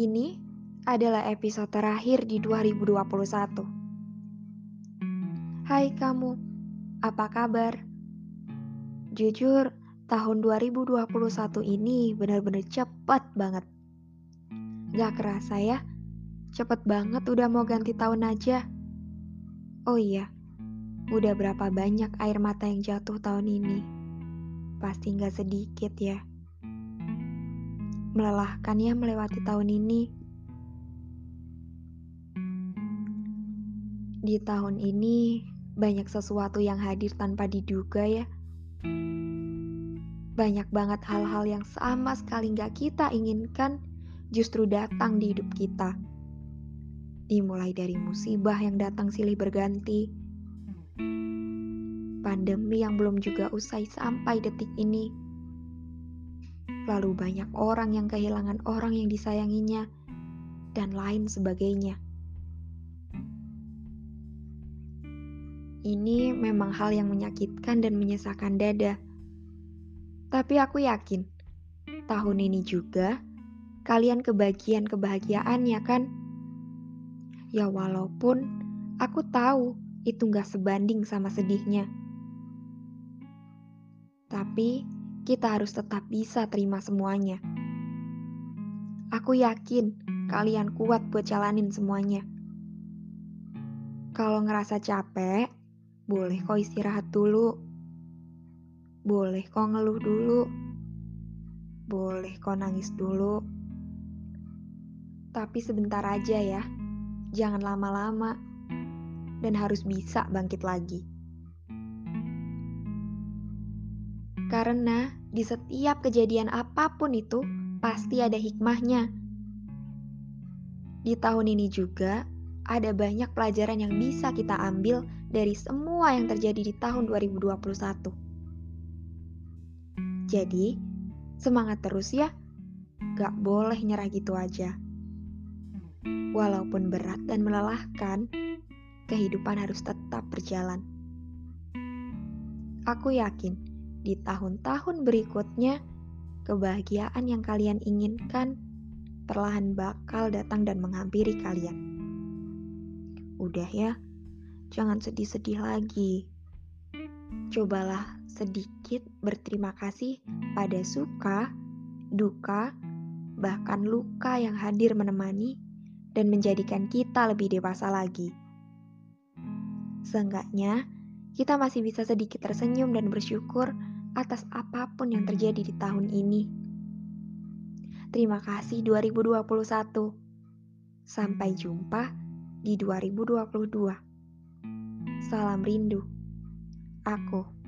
Ini adalah episode terakhir di 2021. Hai kamu, apa kabar? Jujur, tahun 2021 ini benar-benar cepat banget. Gak kerasa ya, cepet banget udah mau ganti tahun aja. Oh iya, udah berapa banyak air mata yang jatuh tahun ini? Pasti gak sedikit ya. Melelahkan ya melewati tahun ini. Di tahun ini banyak sesuatu yang hadir tanpa diduga ya. Banyak banget hal-hal yang sama sekali gak kita inginkan justru datang di hidup kita. Dimulai dari musibah yang datang silih berganti, pandemi yang belum juga usai sampai detik ini, lalu banyak orang yang kehilangan orang yang disayanginya, dan lain sebagainya. Ini memang hal yang menyakitkan dan menyesakan dada. Tapi aku yakin, tahun ini juga kalian kebagian kebahagiaannya kan? Ya walaupun aku tahu itu gak sebanding sama sedihnya. Tapi kita harus tetap bisa terima semuanya. Aku yakin kalian kuat buat jalanin semuanya. Kalau ngerasa capek, boleh kok istirahat dulu. Boleh kok ngeluh dulu. Boleh kok nangis dulu. Tapi sebentar aja ya. Jangan lama-lama. Dan harus bisa bangkit lagi. Karena di setiap kejadian apa pun itu pasti ada hikmahnya. Di tahun ini juga ada banyak pelajaran yang bisa kita ambil dari semua yang terjadi di tahun 2021. Jadi, semangat terus ya. Gak boleh nyerah gitu aja. Walaupun berat dan melelahkan, kehidupan harus tetap berjalan. Aku yakin di tahun-tahun berikutnya, kebahagiaan yang kalian inginkan perlahan bakal datang dan menghampiri kalian. Udah ya, jangan sedih-sedih lagi. Cobalah sedikit berterima kasih pada suka, duka, bahkan luka yang hadir menemani dan menjadikan kita lebih dewasa lagi. Seenggaknya, kita masih bisa sedikit tersenyum dan bersyukur atas apa pun yang terjadi di tahun ini. Terima kasih 2021. Sampai jumpa di 2022. Salam rindu. Aku